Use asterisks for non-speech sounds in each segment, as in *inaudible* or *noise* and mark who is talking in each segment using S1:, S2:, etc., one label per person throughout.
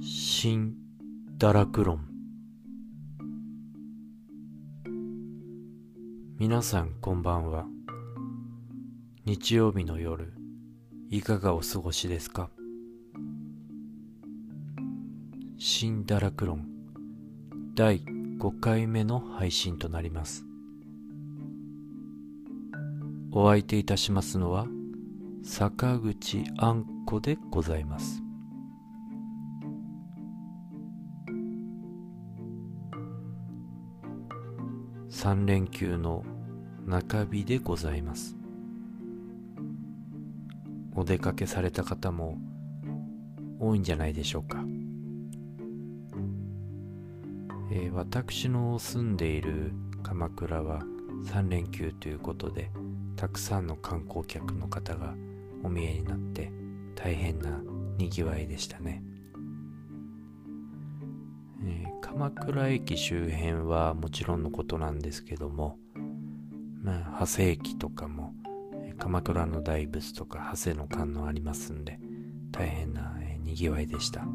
S1: 新堕落論。皆さんこんばんは。日曜日の夜いかがお過ごしですか？新堕落論第5回目の配信となります。お相手いたしますのは坂口あんこでございます。3連休の中日でございます。お出かけされた方も多いんじゃないでしょうか、えー、私の住んでいる鎌倉は3連休ということでたくさんの観光客の方がお見えになって大変なにぎわいでしたね、えー、鎌倉駅周辺はもちろんのことなんですけどもまあ長谷駅とかも鎌倉の大仏とか長谷の観音ありますんで大変な、えー、にぎわいでした、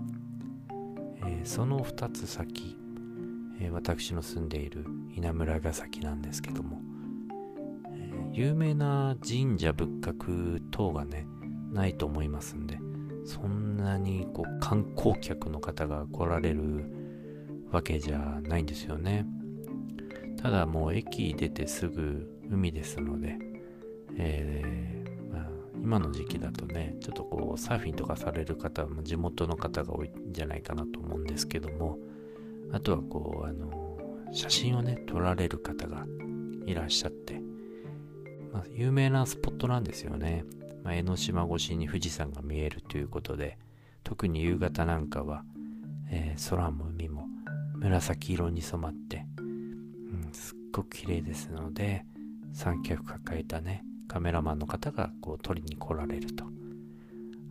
S1: えー、その2つ先、えー、私の住んでいる稲村ヶ崎なんですけども有名な神社仏閣等がね、ないと思いますんで、そんなにこう観光客の方が来られるわけじゃないんですよね。ただもう駅出てすぐ海ですので、えー、まあ、今の時期だとね、ちょっとこうサーフィンとかされる方も地元の方が多いんじゃないかなと思うんですけども、あとはこう、あの、写真をね、撮られる方がいらっしゃって、まあ、有名なスポットなんですよね。まあ、江ノ島越しに富士山が見えるということで、特に夕方なんかは、えー、空も海も紫色に染まって、うん、すっごく綺麗ですので、三脚抱えたね、カメラマンの方がこう撮りに来られると。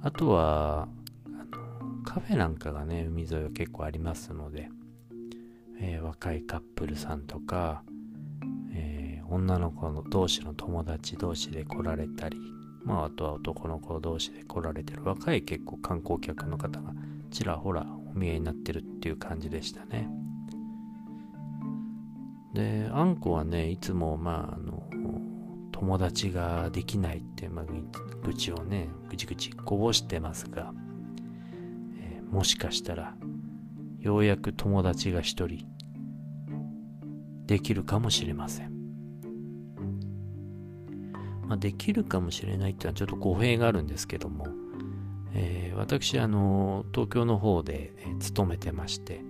S1: あとは、あのカフェなんかがね、海沿いは結構ありますので、えー、若いカップルさんとか、女の子の同士の友達同士で来られたり、まあ、あとは男の子同士で来られてる若い結構観光客の方がちらほらお見えになってるっていう感じでしたね。で、あんこはね、いつも、まあ、あの、友達ができないって、まあ、愚痴をね、ぐちぐちこぼしてますが、えー、もしかしたら、ようやく友達が一人、できるかもしれません。まあ、できるかもしれないっていうのはちょっと語弊があるんですけども、えー、私、あの、東京の方で、え、勤めてまして、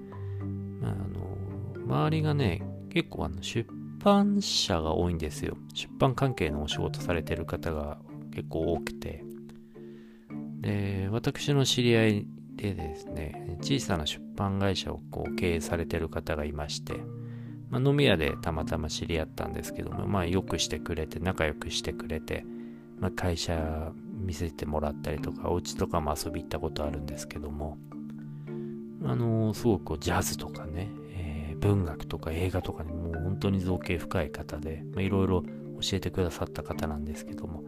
S1: まあ、あの、周りがね、結構あの出版社が多いんですよ。出版関係のお仕事されてる方が結構多くて、で、私の知り合いでですね、小さな出版会社をこう経営されてる方がいまして、まあ、飲み屋でたまたま知り合ったんですけども、まあ、よくしてくれて、仲良くしてくれて、まあ、会社見せてもらったりとか、お家とかも遊び行ったことあるんですけども、あのー、すごくジャズとかね、えー、文学とか映画とかにもう本当に造形深い方で、いろいろ教えてくださった方なんですけども、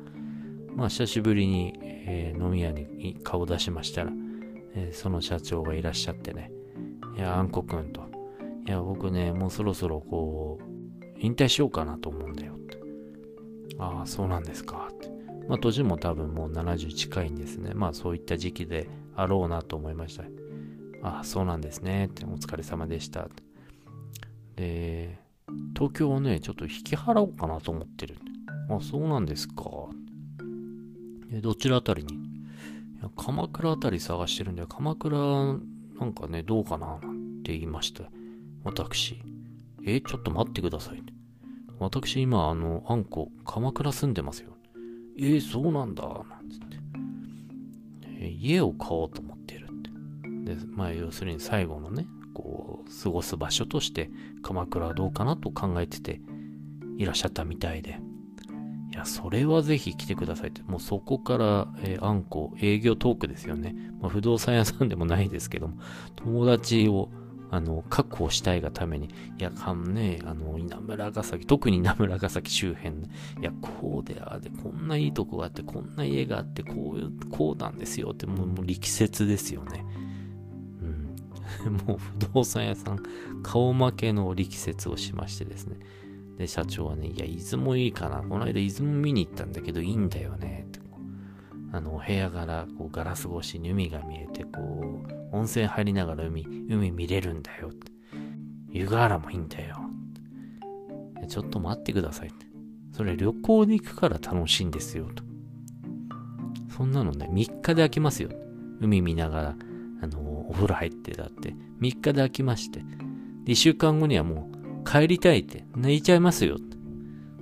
S1: まあ、久しぶりに、えー、飲み屋に顔出しましたら、えー、その社長がいらっしゃってね、いや、あんこくんと、いや、僕ね、もうそろそろこう、引退しようかなと思うんだよって。ああ、そうなんですかって。まあ、年も多分もう70近いんですね。まあ、そういった時期であろうなと思いました。ああ、そうなんですね。って、お疲れ様でした。で、東京をね、ちょっと引き払おうかなと思ってる。あ、そうなんですか。え、どちらあたりに？鎌倉あたり探してるんで、鎌倉なんかね、どうかななんて言いました。私。え、ちょっと待ってください。私今、あの、あんこ、鎌倉住んでますよ。えー、そうなんだ、なんつって。え家を買おうと思ってるって。で、まあ、要するに最後のね、こう、過ごす場所として、鎌倉はどうかなと考えてて、いらっしゃったみたいで。いや、それはぜひ来てくださいって。もうそこから、えー、あんこ、営業トークですよね。まあ、不動産屋さんでもないですけども、友達をあの、確保したいがために、いや、かんね、あの、稲村ヶ崎、特に稲村ヶ崎周辺、いや、こうでああで、こんないいとこがあって、こんな家があって、こういう、こうなんですよって、もう、もう力説ですよね。うん。*laughs* もう不動産屋さん、顔負けの力説をしましてですね。で、社長はね、いや、伊豆もいいかな。この間伊豆も見に行ったんだけど、いいんだよね。ってあの、部屋からこうガラス越しに海が見えて、こう、温泉入りながら海、海見れるんだよ。湯河原もいいんだよ。ちょっと待ってください。それ旅行で行くから楽しいんですよ。と。そんなのね、3日で飽きますよ。海見ながら、あの、お風呂入ってだって、3日で飽きまして。で、1週間後にはもう、帰りたいって、泣いちゃいますよ。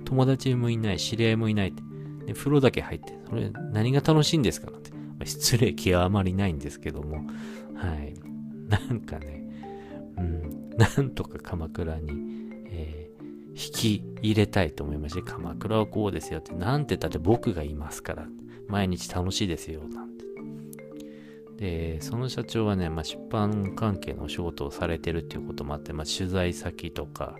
S1: 友達もいない、知り合いもいないって。で、風呂だけ入って、それ何が楽しいんですかなんて。まあ、失礼極まりないんですけども、はい。なんかね、うん、なんとか鎌倉に、えー、引き入れたいと思いまして、鎌倉はこうですよって、なんて言ったって僕がいますから、毎日楽しいですよ、なんて。で、その社長はね、まあ、出版関係のお仕事をされてるっていうこともあって、まあ、取材先とか、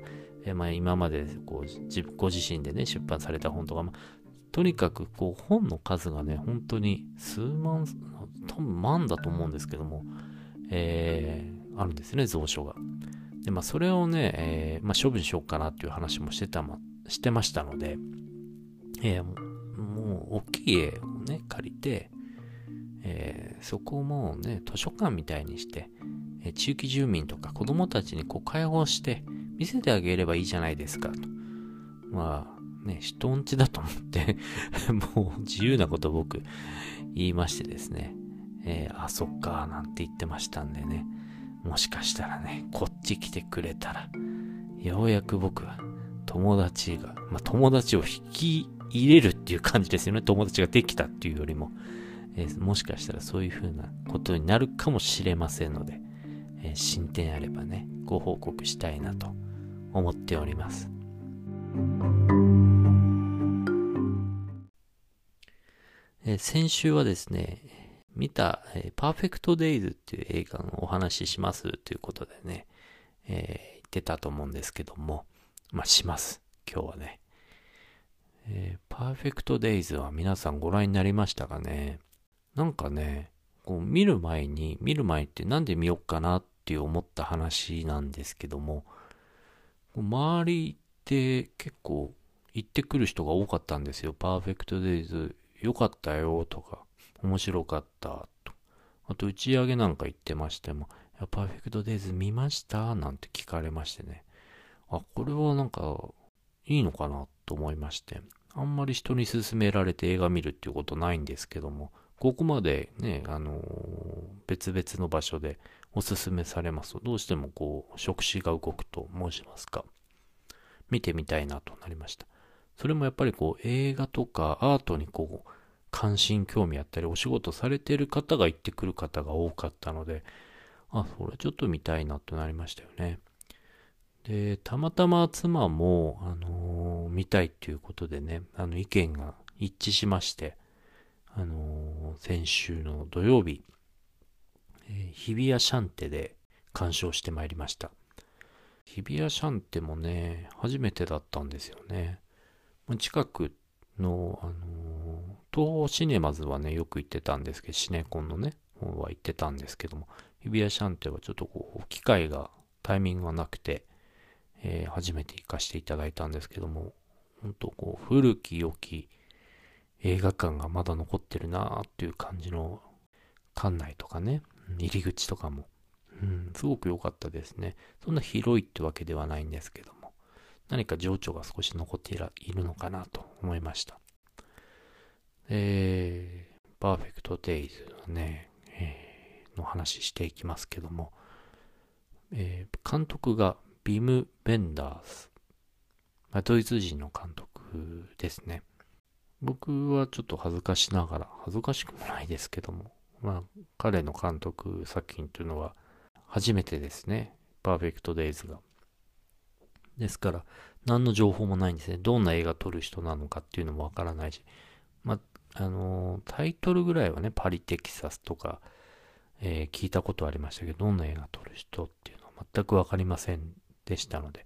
S1: えまあ、今までこうご自身でね、出版された本とか、まあ、とにかくこう本の数がね、本当に数万、多分万だと思うんですけども、えー、あるんですね、蔵書が。で、まあそれをね、えー、まあ処分しようかなっていう話もしてたま、してましたので、えー、もう大きい家をね、借りて、えー、そこをもうね、図書館みたいにして、えー、地域住民とか子供たちにこう開放して見せてあげればいいじゃないですかと。まあ、ね、人んちだと思って *laughs* もう自由なこと僕言いましてですね、えー、あ、そっか、なんて言ってましたんでね、もしかしたらね、こっち来てくれたら、ようやく僕は友達が、まあ、友達を引き入れるっていう感じですよね。友達ができたっていうよりも、えー、もしかしたらそういう風なことになるかもしれませんので、えー、進展あればね、ご報告したいなと思っております。え、先週はですね、見た、えー、パーフェクトデイズっていう映画のお話ししますということでね、えー、言ってたと思うんですけども、まあ、します。今日はね。えー、パーフェクトデイズは皆さんご覧になりましたかね？なんかね、こう見る前に、見る前ってなんで見よっかなって思った話なんですけども、周りて結構行ってくる人が多かったんですよ。パーフェクトデイズ良かったよとか、面白かったと。あと打ち上げなんか行ってましても、パーフェクトデイズ見ましたなんて聞かれましてね。あ、これはなんかいいのかなと思いまして。あんまり人に勧められて映画見るっていうことないんですけども、ここまでね、あのー、別々の場所でおすすめされますと、どうしてもこう、触手が動くと申しますか？見てみたいなとなりました。それもやっぱりこう映画とかアートにこう関心興味あったりお仕事されてる方が行ってくる方が多かったので、あ、それちょっと見たいなとなりましたよね。で、たまたま妻も、あのー、見たいっていうことでね、あの意見が一致しまして、あのー、先週の土曜日、えー、日比谷シャンテで鑑賞してまいりました。日比谷シャンテもね、初めてだったんですよね。近くの、あの東宝シネマズはね、よく行ってたんですけど、シネコンのね、方は行ってたんですけども、日比谷シャンテはちょっとこう、機会が、タイミングがなくて、えー、初めて行かせていただいたんですけども、本当こう、古き良き映画館がまだ残ってるなーっていう感じの館内とかね、入り口とかも、うん、すごく良かったですね。そんな広いってわけではないんですけども。何か情緒が少し残っているのかなと思いました。えー、パーフェクトデイズのね、えー、の話していきますけども、えー、監督がビム・ベンダース。まあ、ドイツ人の監督ですね。僕はちょっと恥ずかしながら、恥ずかしくもないですけども、まあ、彼の監督作品というのは初めてですね。パーフェクトデイズが。ですから、何の情報もないんですね。どんな映画撮る人なのかっていうのもわからないし。まあ、のー、タイトルぐらいはね、パリ・テキサスとか、えー、聞いたことありましたけど、どんな映画撮る人っていうのは全くわかりませんでしたので、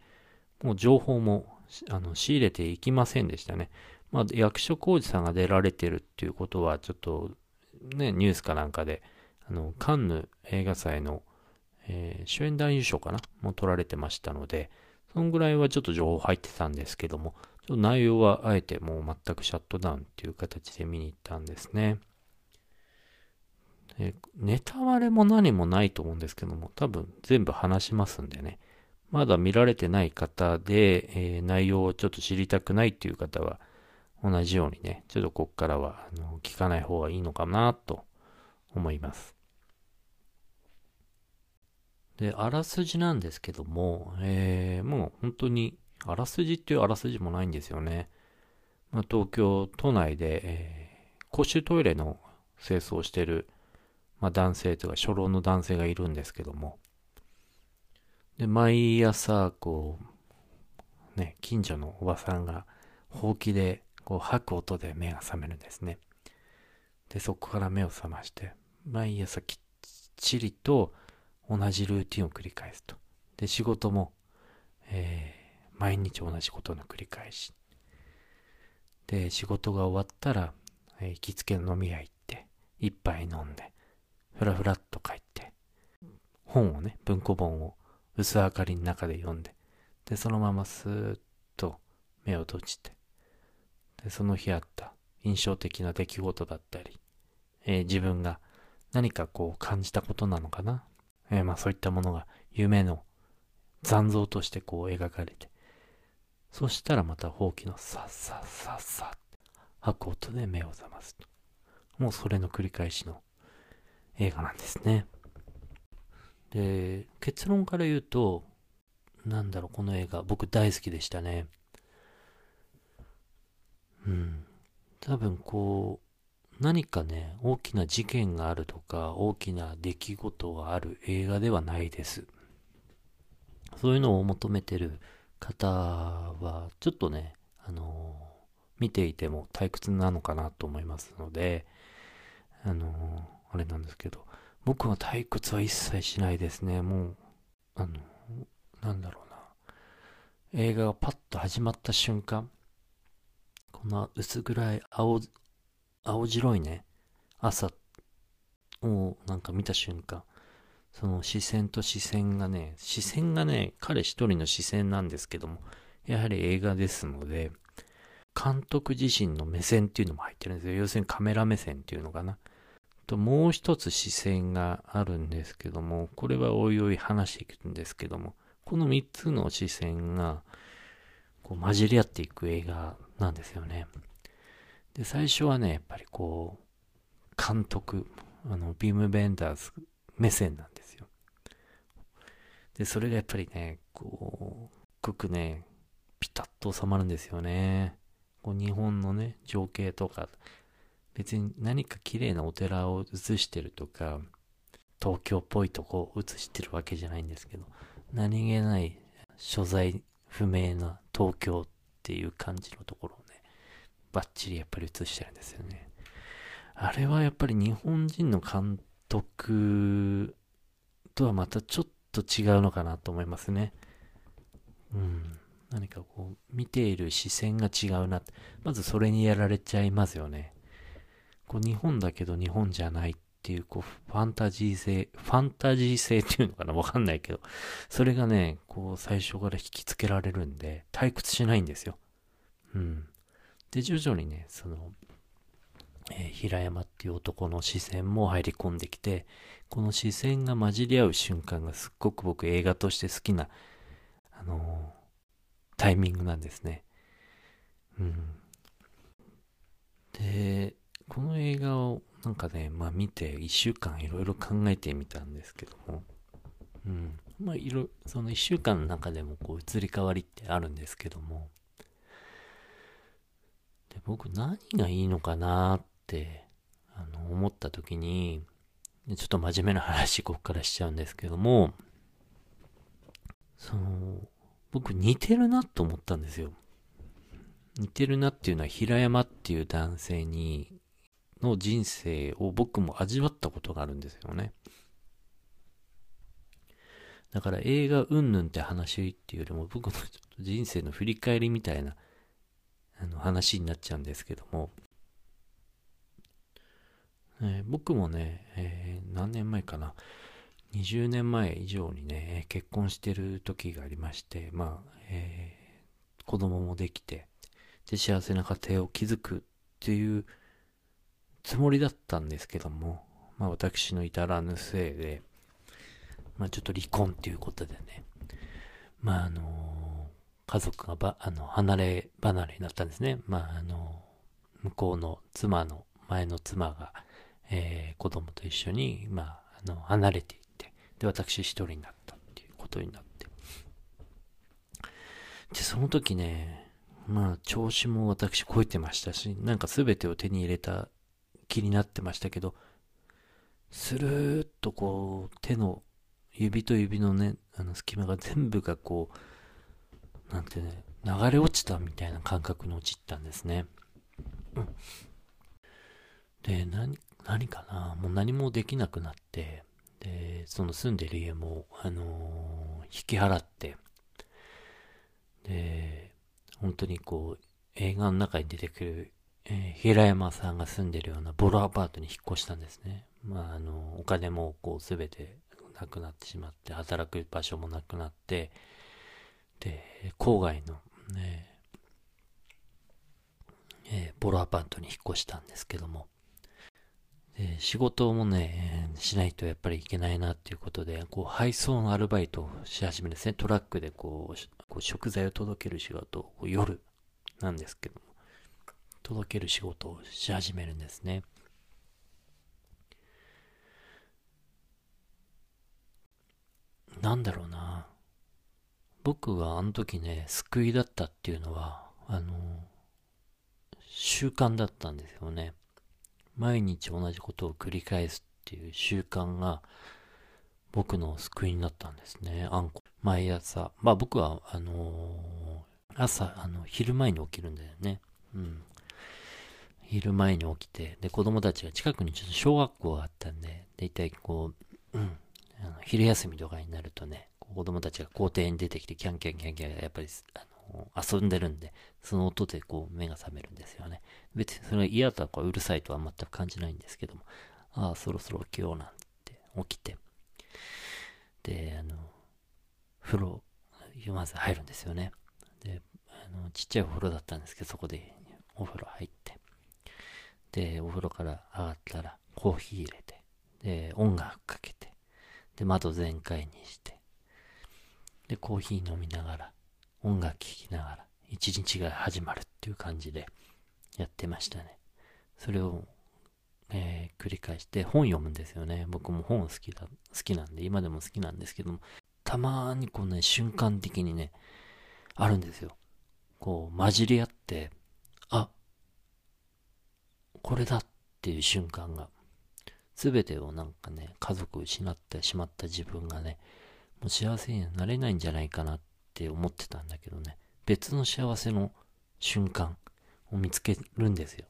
S1: もう情報もあの仕入れていきませんでしたね。まあ、役所広司さんが出られてるっていうことは、ちょっとね、ニュースかなんかで、あの、カンヌ映画祭の、えー、主演男優賞かな？も取られてましたので、そのぐらいはちょっと情報入ってたんですけども、ちょっと内容はあえてもう全くシャットダウンっていう形で見に行ったんですね。えネタバレも何もないと思うんですけども、多分全部話しますんでね。まだ見られてない方で、えー、内容をちょっと知りたくないっていう方は、同じようにね、ちょっとこっからはあの聞かない方がいいのかなと思います。で、あらすじなんですけども、えー、もう本当に、あらすじっていうあらすじもないんですよね。まあ、東京都内で、えー、公衆トイレの清掃をしてる、まあ、男性というか初老の男性がいるんですけども、で、毎朝、こう、ね、近所のおばさんが、ほうきで、こう、吐く音で目が覚めるんですね。で、そこから目を覚まして、毎朝きっちりと同じルーティンを繰り返すと。で、仕事も、えー、毎日同じことの繰り返し。で、仕事が終わったら、えー、行きつけの飲み屋行って、一杯飲んで、ふらふらっと帰って、本をね、文庫本を薄明かりの中で読んで、で、そのままスーッと目を閉じて、で、その日あった印象的な出来事だったり、えー、自分が何かこう感じたことなのかな。えー、まあそういったものが夢の残像としてこう描かれて、そしたらまたほうきのさっさっさっさ吐く音で目を覚ますと。もうそれの繰り返しの映画なんですね。で、結論から言うと、なんだろう、この映画、僕大好きでしたね。うん。多分こう、何かね、大きな事件があるとか、大きな出来事がある映画ではないです。そういうのを求めてる方は、ちょっとね、あのー、見ていても退屈なのかなと思いますので、あのー、あれなんですけど、僕は退屈は一切しないですね。もう、あの、なんだろうな。映画がパッと始まった瞬間、この薄暗い青、青白いね、朝をなんか見た瞬間、その視線と視線がね、視線がね、彼一人の視線なんですけども、やはり映画ですので、監督自身の目線っていうのも入ってるんですよ。要するにカメラ目線っていうのかな。ともう一つ視線があるんですけども、これはおいおい話していくんですけども、この三つの視線がこう混じり合っていく映画なんですよね。で、最初はね、やっぱりこう、監督、あの、ビーム・ベンダーズ目線なんですよ。で、それがやっぱりね、こう、くくね、ピタッと収まるんですよね。こう日本のね、情景とか、別に何か綺麗なお寺を映してるとか、東京っぽいとこを映してるわけじゃないんですけど、何気ない所在不明な東京っていう感じのところ、バッチリやっぱり映してるんですよね。あれはやっぱり日本人の監督とはまたちょっと違うのかなと思いますね。うん。何かこう、見ている視線が違うな。まずそれにやられちゃいますよね。こう日本だけど日本じゃないっていう、こう、ファンタジー性、ファンタジー性っていうのかな？わかんないけど、それがね、こう、最初から引きつけられるんで、退屈しないんですよ。うん。で、徐々にね、その、えー、平山っていう男の視線も入り込んできて、この視線が混じり合う瞬間がすっごく僕映画として好きな、あのー、タイミングなんですね。うん。で、この映画をなんかね、まあ見て一週間いろいろ考えてみたんですけども、うん。まあ、その一週間の中でもこう移り変わりってあるんですけども、で僕何がいいのかなってあの思った時に、ちょっと真面目な話ここからしちゃうんですけども、その、僕似てるなと思ったんですよ。似てるなっていうのは平山っていう男性にの人生を僕も味わったことがあるんですよね。だから映画うんぬんって話っていうよりも僕の人生の振り返りみたいなあの話になっちゃうんですけども、えー、僕もね、えー、何年前かな、20年前以上にね、結婚してる時がありまして、まあ、えー、子供もできて、で、幸せな家庭を築くっていうつもりだったんですけども、まあ私の至らぬせいで、まあちょっと離婚っていうことでね、まああの家族がば、あの、離れ離れになったんですね。まああの向こうの妻の、前の妻が、えー、子供と一緒に、まあ、あの、離れていって、で、私一人になったっていうことになって。で、その時ね、まあ、調子も私超えてましたし、なんか全てを手に入れた気になってましたけど、スルーッとこう、手の指と指のね、あの隙間が全部がこう、なんてね、流れ落ちたみたいな感覚に陥ったんですね。うん。で、何、何かな？もう何もできなくなって、で、その住んでる家も、あのー、引き払って、で、本当にこう、映画の中に出てくる、えー、平山さんが住んでるようなボロアパートに引っ越したんですね。まあ、あの、お金もこうすべてなくなってしまって、働く場所もなくなって、で、郊外のね、えー、ボロアパートに引っ越したんですけども、で仕事もね、しないとやっぱりいけないなっていうことで、こう配送のアルバイトをし始めるですね。トラックでこう、食材を届ける仕事を夜なんですけども、届ける仕事をし始めるんですね。なんだろうな。僕があの時ね、救いだったっていうのは、あの、習慣だったんですよね。毎日同じことを繰り返すっていう習慣が僕の救いになったんですね。あんこ。毎朝。まあ僕は、あの、朝、あの、昼前に起きるんだよね。うん。昼前に起きて、で、子供たちが近くにちょっと小学校があったんで、だいたいこう、うん、あの昼休みとかになるとね、子供たちが校庭に出てきてキャンキャンキャンキャンやっぱり、あの遊んでるんで、その音でこう目が覚めるんですよね。別にそれが嫌とかうるさいとは全く感じないんですけども、ああ、そろそろ起きようなんて起きて、で、あの、風呂、まず入るんですよね。で、あの、ちっちゃいお風呂だったんですけど、そこでお風呂入って、で、お風呂から上がったらコーヒー入れて、で、音楽かけて、で、窓全開にして、で、コーヒー飲みながら、音楽聴きながら、一日が始まるっていう感じでやってましたね。それを、えー、繰り返して本読むんですよね。僕も本好きだ、好きなんで、今でも好きなんですけども、たまにこうね、瞬間的にね、あるんですよ。こう、混じり合って、あ、これだっていう瞬間が、すべてをなんかね、家族を失ってしまった自分がね、もう幸せになれないんじゃないかなって思ってたんだけどね、別の幸せの瞬間を見つけるんですよ。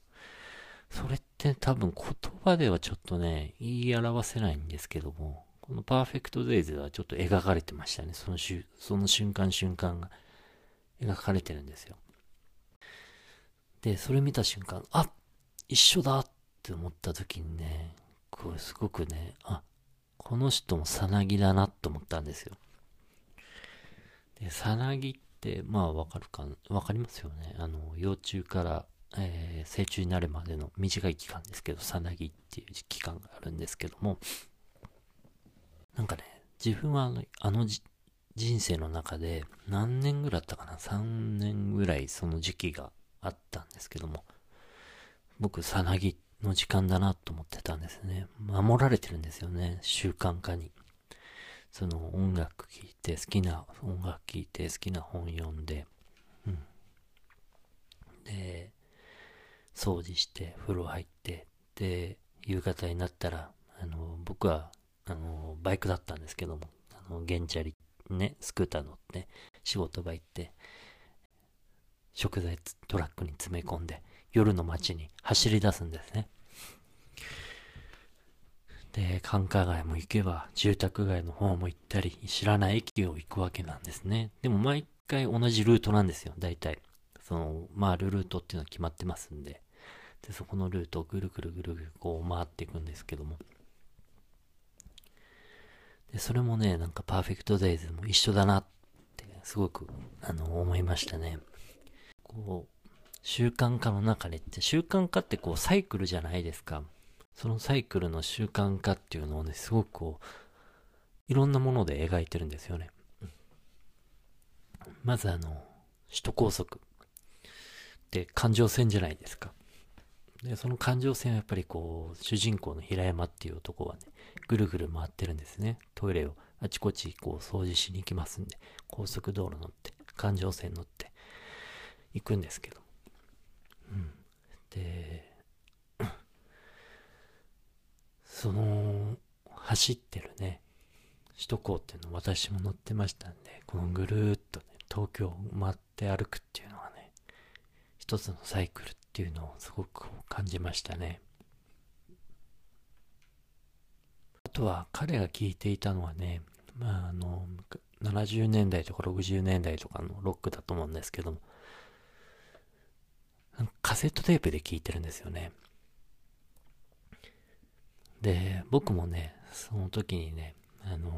S1: それって多分言葉ではちょっとね、言い表せないんですけども、このパーフェクトデイズはちょっと描かれてましたね。そのしその瞬間瞬間が描かれてるんですよ。で、それ見た瞬間、あ一緒だって思った時にね、こうすごくね、あこの人もさなぎだなと思ったんですよ。で、さなぎって、まあわかるか、わかりますよね。あの、幼虫から、えー、成虫になるまでの短い期間ですけど、さなぎっていう期間があるんですけども、なんかね、自分はあの、あの人生の中で何年ぐらいあったかな ?3 年ぐらいその時期があったんですけども、僕、さなぎっの時間だなと思ってたんですね。守られてるんですよね、習慣化に。その音楽聴いて、好きな音楽聴いて、好きな本読んで、うん。で、掃除して、風呂入って、で、夕方になったら、あの、僕は、あの、バイクだったんですけども、あの、ゲンチャリ、ね、スクーター乗って、仕事場行って、食材トラックに詰め込んで、夜の街に走り出すんですね。で、繁華街も行けば、住宅街の方も行ったり、知らない駅を行くわけなんですね。でも毎回同じルートなんですよ、大体。その、回るルートっていうのは決まってますんで。で、そこのルートをぐるぐるぐるぐるこう回っていくんですけども。で、それもね、なんかパーフェクトデイズも一緒だなって、すごく、あの、思いましたね。こう、習慣化の中でって、習慣化ってこうサイクルじゃないですか。そのサイクルの習慣化っていうのをね、すごくこう、いろんなもので描いてるんですよね。まずあの、首都高速って環状線じゃないですか。で、その環状線はやっぱりこう、主人公の平山っていう男はね、ぐるぐる回ってるんですね。トイレをあちこちこう掃除しに行きますんで、高速道路乗って、環状線乗って行くんですけど。うん。で、その、走ってるね、首都高っていうの私も乗ってましたんで、このぐるっとね、東京を回って歩くっていうのはね、一つのサイクルっていうのをすごく感じましたね。あとは彼が聴いていたのはね、まああの、70年代とか60年代とかのロックだと思うんですけども、カセットテープで聴いてるんですよね。で、僕もね、その時にね、あのー、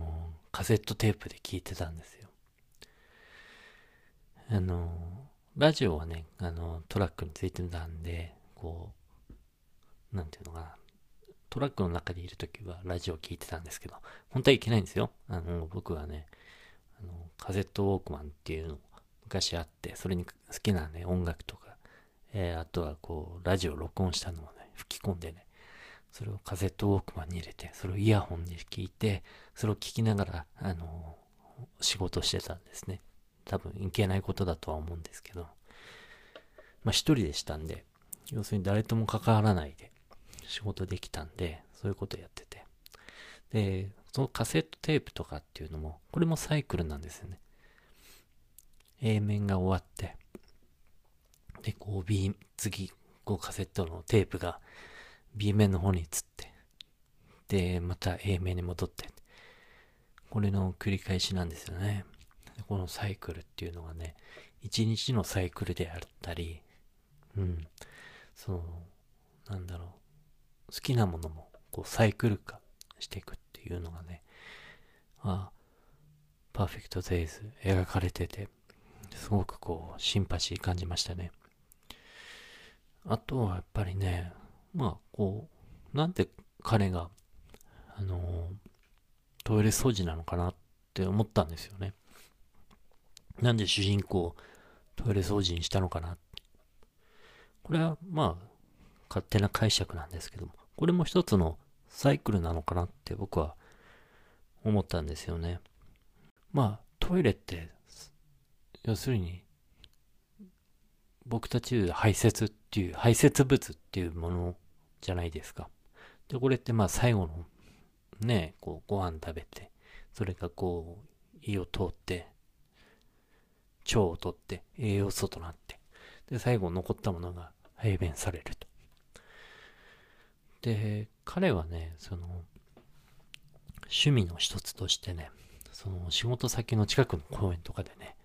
S1: カセットテープで聞いてたんですよ。あのー、ラジオはね、あのー、トラックについてたんで、こう、なんていうのかな、トラックの中でいる時はラジオ聞いてたんですけど、本当はいけないんですよ。あの、僕はね、あの、カセットウォークマンっていうの昔あって、それに好きなね、音楽とか、えー、あとはこう、ラジオ録音したのをね、吹き込んでね、それをカセットウォークマンに入れて、それをイヤホンに聞いて、それを聞きながら、あのー、仕事してたんですね。多分いけないことだとは思うんですけど、まあ一人でしたんで、要するに誰とも関わらないで仕事できたんで、そういうことやってて。で、そのカセットテープとかっていうのも、これもサイクルなんですよね。A 面が終わって、で、こう B、次、こうカセットのテープが B 面の方に移って、で、また A 面に戻って、これの繰り返しなんですよね。このサイクルっていうのがね、一日のサイクルであったり、うん、その、なんだろう、好きなものもこうサイクル化していくっていうのがね、あパーフェクトデイズ描かれてて、すごくこう、シンパシー感じましたね。あとはやっぱりね、まあ、こう、なんで彼が、あの、トイレ掃除なのかなって思ったんですよね。なんで主人公、トイレ掃除にしたのかなこれは、まあ、勝手な解釈なんですけども、これも一つのサイクルなのかなって僕は思ったんですよね。まあ、トイレって、要するに、僕たち排泄ってていう、排泄物っていうものじゃないですか。で、これってまあ最後のね、こうご飯食べて、それがこう胃を通って、腸を取って栄養素となって、で、最後残ったものが排便されると。で、彼はね、その、趣味の一つとしてね、その仕事先の近くの公園とかでね、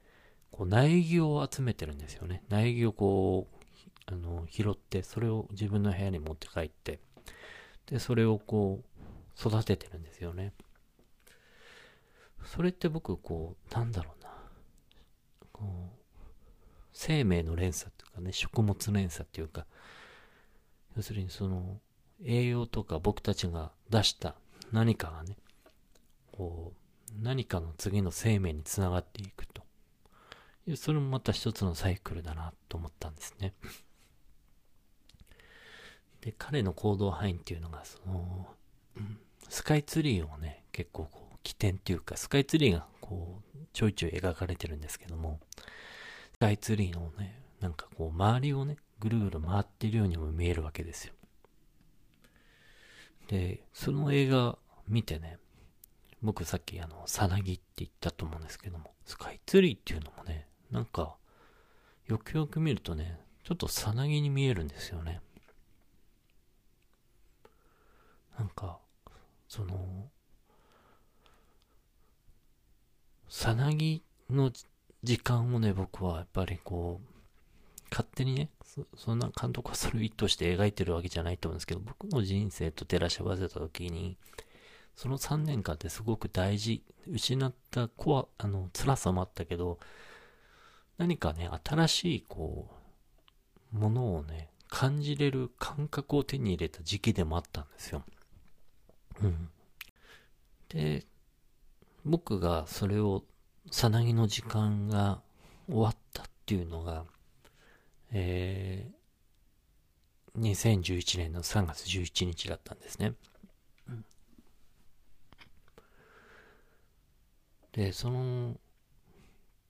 S1: こう苗木を集めてるんですよね。苗木をこう、あの、拾って、それを自分の部屋に持って帰って、で、それをこう、育ててるんですよね。それって僕、こう、なんだろうな。こう、生命の連鎖っていうかね、食物連鎖っていうか、要するにその、栄養とか僕たちが出した何かがね、こう、何かの次の生命につながっていくと。それもまた一つのサイクルだなと思ったんですね。で、彼の行動範囲っていうのが、その、うん、スカイツリーをね、結構こう、起点っていうか、スカイツリーがこう、ちょいちょい描かれてるんですけども、スカイツリーのね、なんかこう、周りをね、ぐるぐる回ってるようにも見えるわけですよ。で、その映画見てね、僕さっきあの、さなぎって言ったと思うんですけども、スカイツリーっていうのもね、なんか、よくよく見るとね、ちょっとさなぎに見えるんですよね。なんか、その、さなぎの時間をね、僕はやっぱりこう、勝手にねそ、んな監督はそれを意図して描いてるわけじゃないと思うんですけど、僕の人生と照らし合わせた時に、その3年間ってすごく大事、失ったコア、あの、辛さもあったけど、何かね、新しい、こう、ものをね、感じれる感覚を手に入れた時期でもあったんですよ。うん。で、僕がそれを、さなぎの時間が終わったっていうのが、えー、2011年の3月11日だったんですね。で、その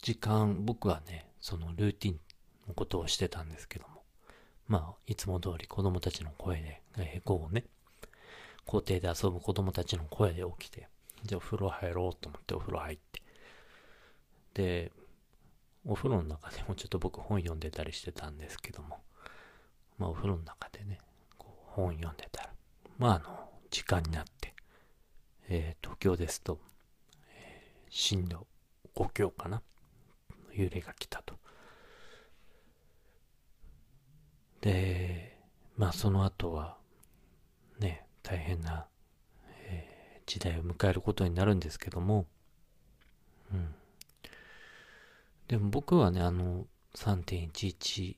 S1: 時間、僕はね、そのルーティンのことをしてたんですけども、まあ、いつも通り子供たちの声で、えー、午後ね、校庭で遊ぶ子供たちの声で起きて、じゃあお風呂入ろうと思ってお風呂入って、で、お風呂の中でもちょっと僕本読んでたりしてたんですけども、まあお風呂の中でね、こう本読んでたら、まああの、時間になって、えー、東京ですと、震度5強かな揺れが来たと。で、まあその後は、ね、大変な、えー、時代を迎えることになるんですけども、うん。でも僕はね、あの、3.11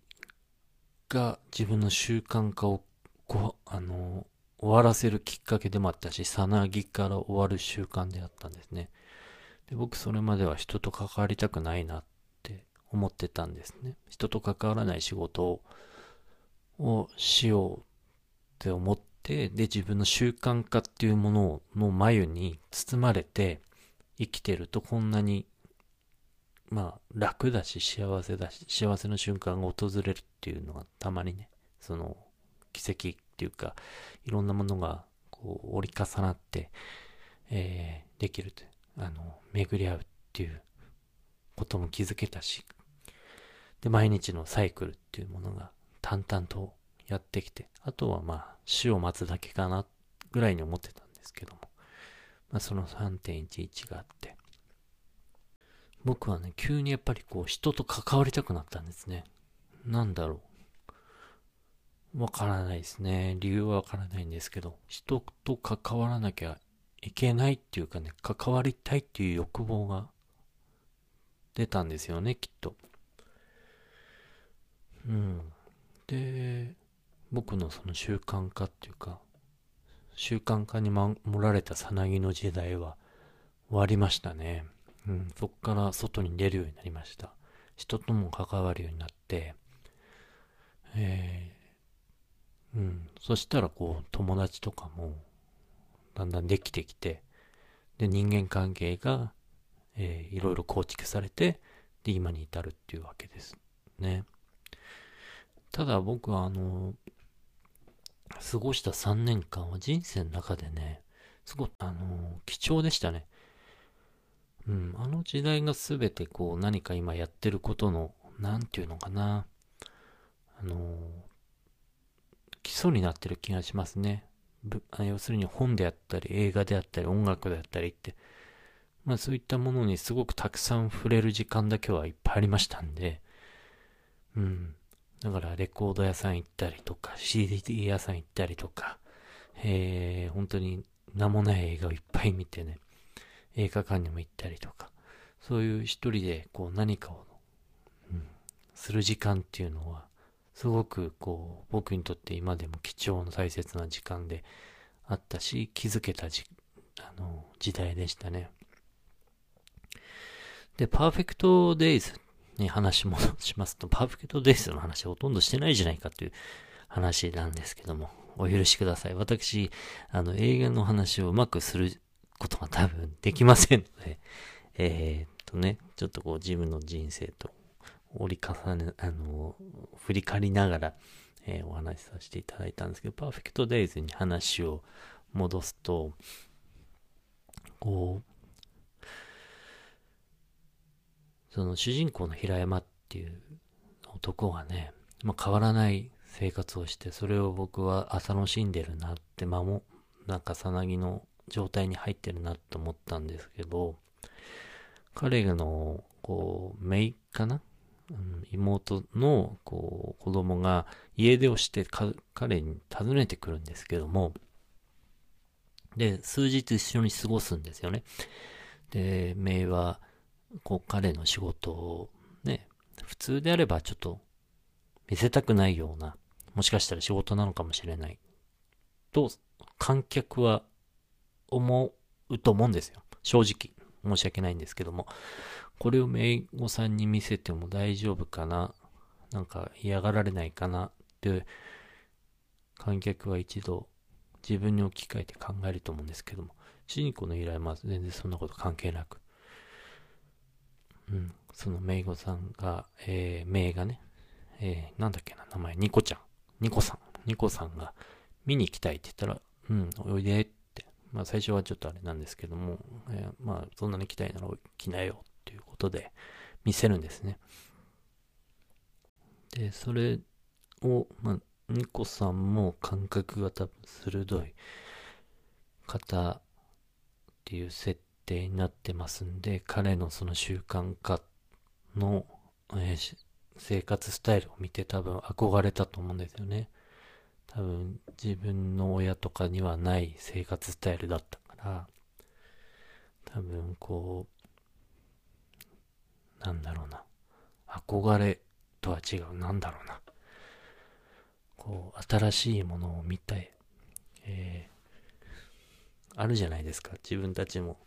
S1: が自分の習慣化をこあの、終わらせるきっかけでもあったし、さなぎから終わる習慣であったんですね。で僕それまでは人と関わりたくないなって思ってたんですね。人と関わらない仕事をしようって思って、で自分の習慣化っていうものの眉に包まれて生きてるとこんなにまあ楽だし幸せだし幸せの瞬間が訪れるっていうのがたまにねその奇跡っていうかいろんなものがこう折り重なって、えー、できるとあの、巡り合うっていうことも気づけたし、で、毎日のサイクルっていうものが淡々とやってきて、あとはまあ、死を待つだけかな、ぐらいに思ってたんですけども、まあ、その3.11があって、僕はね、急にやっぱりこう、人と関わりたくなったんですね。なんだろう。わからないですね。理由はわからないんですけど、人と関わらなきゃいけないっていうかね、関わりたいっていう欲望が出たんですよね、きっと。うん。で、僕のその習慣化っていうか、習慣化に守られたさなぎの時代は終わりましたね。うん、そこから外に出るようになりました。人とも関わるようになって、えー、うん、そしたらこう友達とかもだんだんできてきて、で、人間関係が、えー、いろいろ構築されて、で、今に至るっていうわけですね。ただ僕はあの、過ごした3年間は人生の中でね、すごく、あの、貴重でしたね。うん、あの時代が全てこう何か今やってることの、なんていうのかな、あの、基礎になってる気がしますね。要するに本であったり映画であったり音楽であったりって、まあそういったものにすごくたくさん触れる時間だけはいっぱいありましたんで、うん。だからレコード屋さん行ったりとか、CD 屋さん行ったりとか、えー、本当に名もない映画をいっぱい見てね、映画館にも行ったりとか、そういう一人でこう何かを、うん、する時間っていうのは、すごくこう、僕にとって今でも貴重な大切な時間であったし、気づけたじ、あの、時代でしたね。で、パーフェクトデイズに話戻しますと、パーフェクトデイズの話ほとんどしてないじゃないかという話なんですけども、お許しください。私、あの、映画の話をうまくすることが多分できませんので、*laughs* えー、っとね、ちょっとこう自分の人生と折り重ね、あの、振り返りながら、えー、お話しさせていただいたんですけど、パーフェクトデイズに話を戻すと、こう、その主人公の平山っていう男がね、まあ、変わらない生活をして、それを僕は楽しんでるなって、まも、なんかさなぎの状態に入ってるなと思ったんですけど、彼の、こう、姪かな、うん、妹の、こう、子供が家出をして彼に訪ねてくるんですけども、で、数日一緒に過ごすんですよね。で、姪は、こう、彼の仕事をね、普通であればちょっと見せたくないような、もしかしたら仕事なのかもしれない。と、観客は思うと思うんですよ。正直。申し訳ないんですけども。これを名護さんに見せても大丈夫かな？なんか嫌がられないかな？って、観客は一度自分に置き換えて考えると思うんですけども、主人公の依頼は全然そんなこと関係なく、うん、そのメイゴさんが、えー、メイがね、えー、なんだっけな、名前、ニコちゃん、ニコさん、ニコさんが見に行きたいって言ったら、うん、おいでって、まあ最初はちょっとあれなんですけども、えー、まあそんなに来たいなら来なよっていうことで見せるんですね。で、それを、まあ、ニコさんも感覚が多分鋭い方っていう設定になってますんで、彼のその習慣化の、えー、生活スタイルを見て多分憧れたと思うんですよね。多分自分の親とかにはない生活スタイルだったから、多分こう、なんだろうな。憧れとは違う。なんだろうな。こう、新しいものを見たい。えー、あるじゃないですか。自分たちも。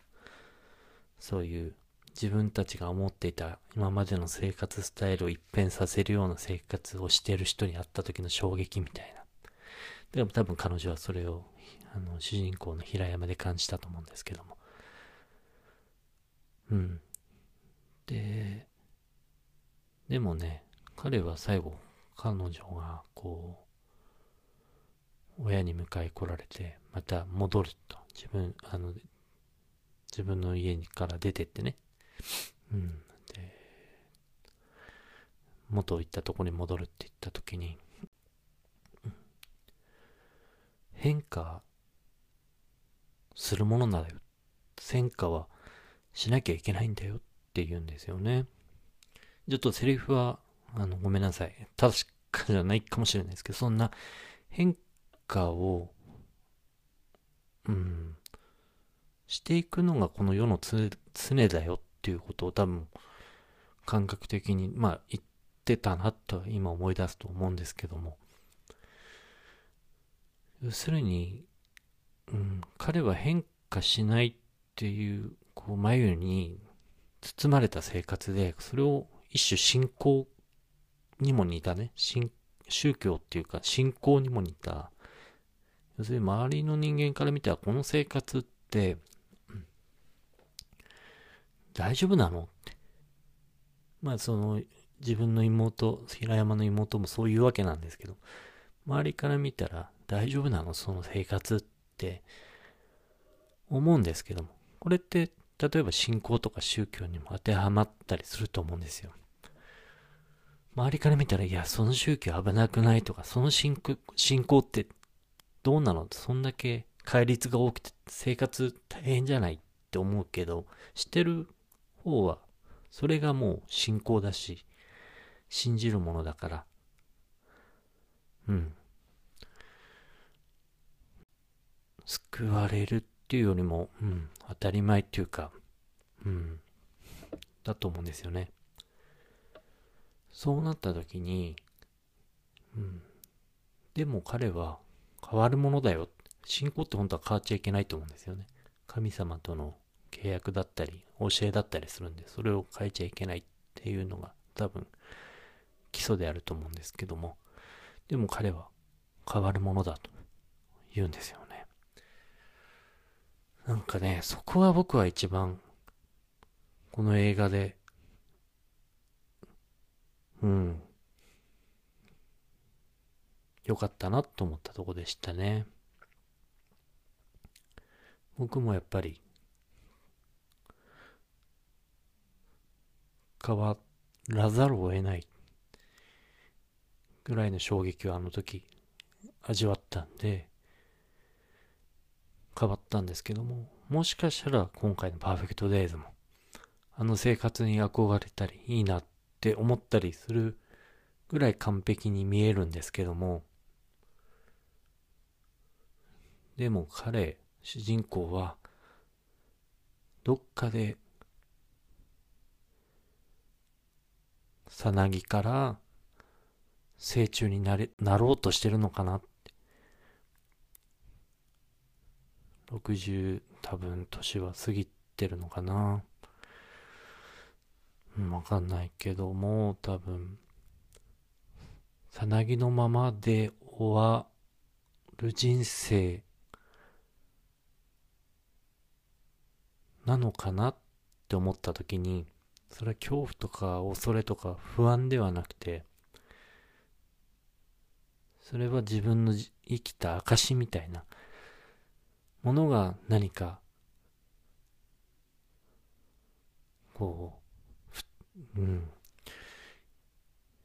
S1: そういう自分たちが思っていた今までの生活スタイルを一変させるような生活をしている人に会った時の衝撃みたいな。でも多分彼女はそれを、あの、主人公の平山で感じたと思うんですけども。うん。で、でもね、彼は最後、彼女が、こう、親に迎え来られて、また戻ると。自分、あの、自分の家から出てってね。うん。で、元行ったとこに戻るって言った時に、変化するものなだよ。変化はしなきゃいけないんだよって言うんですよね。ちょっとセリフは、あの、ごめんなさい。確かじゃないかもしれないですけど、そんな変化を、うん、していくのがこの世の常だよっていうことを多分感覚的に、まあ言ってたなと今思い出すと思うんですけども、要するに、うん、彼は変化しないっていう、こう、眉に包まれた生活で、それを一種信仰にも似たね、宗教っていうか信仰にも似た、要するに周りの人間から見たらこの生活って、大丈夫なの？って。まあその自分の妹、平山の妹もそういうわけなんですけど、周りから見たら大丈夫なの？その生活って思うんですけども、これって例えば信仰とか宗教にも当てはまったりすると思うんですよ。周りから見たら、いや、その宗教危なくない？とか、その信信仰ってどうなの？そんだけ戒律が多くて生活大変じゃない？って思うけど、してる方は、それがもう信仰だし、信じるものだから、うん。救われるっていうよりも、うん、当たり前っていうか、うん、だと思うんですよね。そうなった時に、うん、でも彼は変わるものだよ。信仰って本当は変わっちゃいけないと思うんですよね。神様との契約だったり、教えだったりするんで、それを変えちゃいけないっていうのが多分基礎であると思うんですけども、でも彼は変わるものだと言うんですよね。なんかね、そこは僕は一番、この映画で、うん、良かったなと思ったとこでしたね。僕もやっぱり、変わらざるを得ないぐらいの衝撃をあの時味わったんで、変わったんですけども、もしかしたら今回のパーフェクトデイズも、あの生活に憧れたり、いいなって思ったりするぐらい完璧に見えるんですけども、でも彼、主人公は、どっかで、さなぎから成虫になれ、なろうとしてるのかなって。60多分年は過ぎてるのかな。うん、わかんないけども、多分、さなぎのままで終わる人生なのかなって思った時に、それは恐怖とか恐れとか不安ではなくて、それは自分の生きた証みたいなものが何か、こう、うん、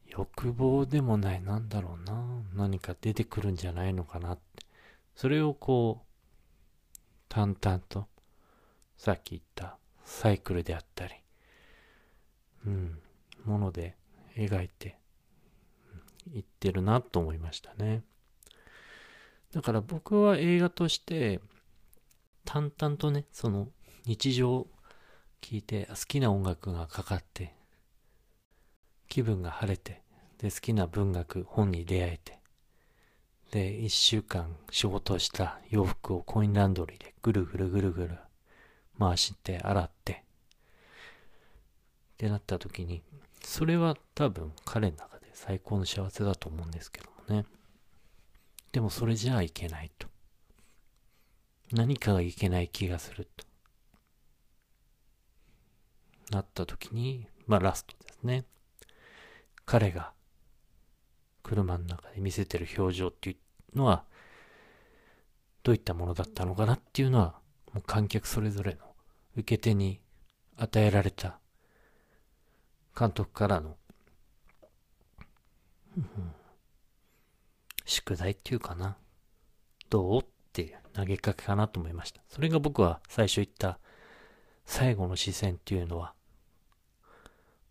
S1: 欲望でもない、なんだろうな、何か出てくるんじゃないのかなって。それをこう、淡々と、さっき言ったサイクルであったり、うん、もので描いていってるなと思いましたね。だから僕は映画として淡々とね、その日常を聴いて好きな音楽がかかって気分が晴れてで好きな文学本に出会えてで一週間仕事した洋服をコインランドリーでぐるぐるぐるぐる回して洗ってってなった時にそれは多分彼の中で最高の幸せだと思うんですけどもね。でもそれじゃあいけないと。何かがいけない気がすると。なった時にまあラストですね。彼が車の中で見せてる表情っていうのはどういったものだったのかなっていうのはもう観客それぞれの受け手に与えられた監督からの、うん、宿題っていうかな。どうっていう投げかけかなと思いました。それが僕は最初言った最後の視線っていうのは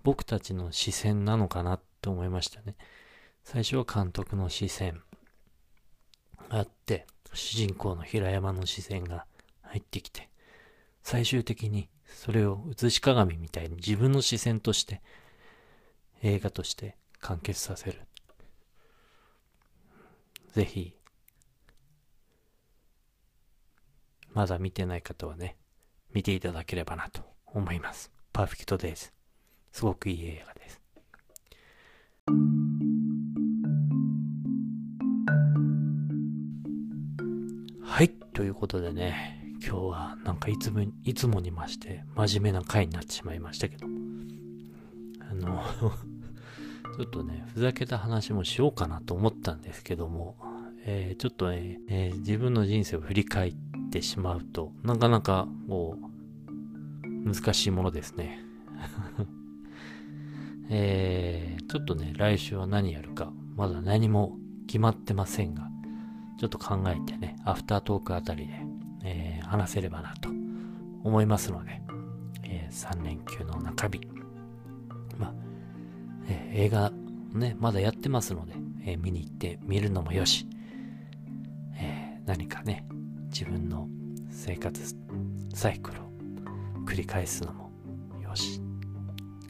S1: 僕たちの視線なのかなって思いましたね。最初は監督の視線あって、主人公の平山の視線が入ってきて、最終的にそれを映し鏡みたいに自分の視線として映画として完結させる。ぜひ、まだ見てない方はね、見ていただければなと思います。パーフェクトデイズ。すごくいい映画です。はい、ということでね、今日はなんかいつも、いつもにまして真面目な回になってしまいましたけど、あの *laughs* ちょっとね、ふざけた話もしようかなと思ったんですけども、えー、ちょっとね、えー、自分の人生を振り返ってしまうと、なかなかこう、難しいものですね。*laughs* えー、ちょっとね、来週は何やるか、まだ何も決まってませんが、ちょっと考えてね、アフタートークあたりで、話せればなと思いますので、えー、3連休の中日、まあ、えー、映画ね、まだやってますので、え見に行って見るのもよし、え何かね、自分の生活サイクルを繰り返すのもよし、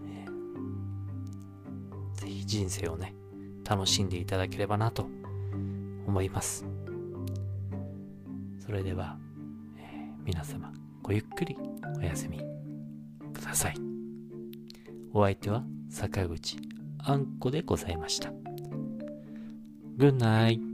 S1: えー、ぜひ人生をね、楽しんでいただければなと思います。それでは、皆様ごゆっくりお休みください。お相手は坂口あんこでございました。Good night.